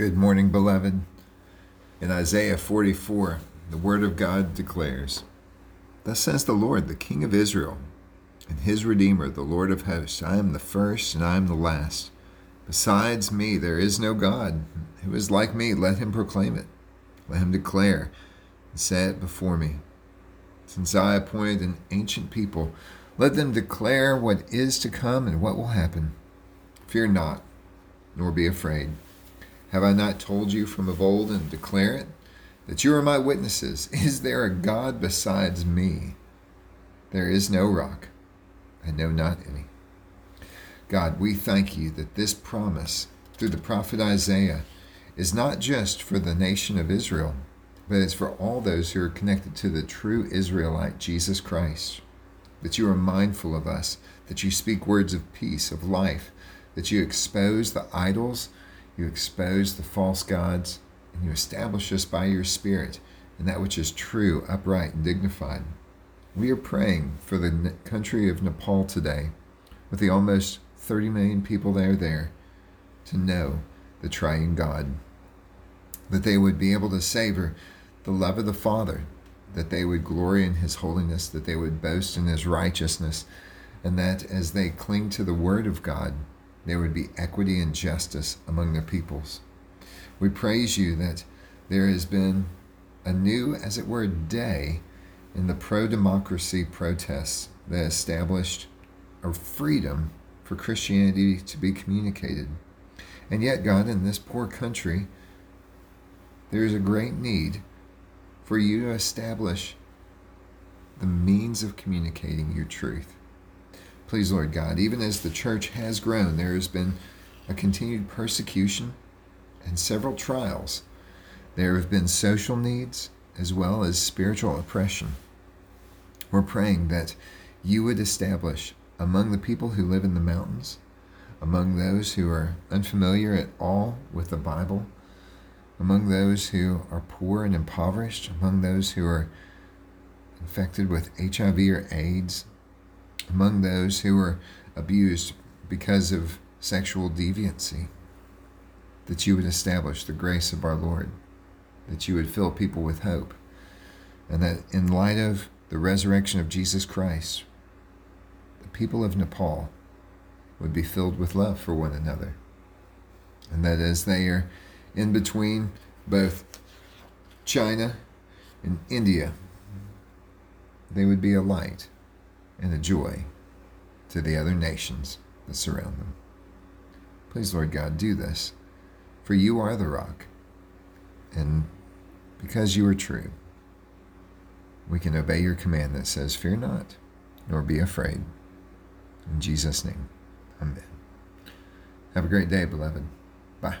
Good morning, beloved. In Isaiah 44, the Word of God declares Thus says the Lord, the King of Israel, and his Redeemer, the Lord of hosts I am the first and I am the last. Besides me, there is no God. Who is like me? Let him proclaim it. Let him declare and say it before me. Since I appointed an ancient people, let them declare what is to come and what will happen. Fear not, nor be afraid. Have I not told you from of old and declare it? That you are my witnesses. Is there a God besides me? There is no rock. I know not any. God, we thank you that this promise through the prophet Isaiah is not just for the nation of Israel, but it's for all those who are connected to the true Israelite, Jesus Christ. That you are mindful of us, that you speak words of peace, of life, that you expose the idols, you expose the false gods, and you establish us by your Spirit in that which is true, upright, and dignified. We are praying for the country of Nepal today, with the almost 30 million people that are there, to know the triune God, that they would be able to savor the love of the Father, that they would glory in His holiness, that they would boast in His righteousness, and that as they cling to the Word of God, there would be equity and justice among their peoples. We praise you that there has been a new, as it were, day in the pro democracy protests that established a freedom for Christianity to be communicated. And yet, God, in this poor country, there is a great need for you to establish the means of communicating your truth. Please, Lord God, even as the church has grown, there has been a continued persecution and several trials. There have been social needs as well as spiritual oppression. We're praying that you would establish among the people who live in the mountains, among those who are unfamiliar at all with the Bible, among those who are poor and impoverished, among those who are infected with HIV or AIDS, among those who were abused because of sexual deviancy, that you would establish the grace of our Lord, that you would fill people with hope, and that in light of the resurrection of Jesus Christ, the people of Nepal would be filled with love for one another. And that as they are in between both China and India, they would be a light and a joy to the other nations that surround them. Please, Lord God, do this, for you are the rock, and because you are true, we can obey your command that says, Fear not, nor be afraid. In Jesus' name, amen. Have a great day, beloved. Bye.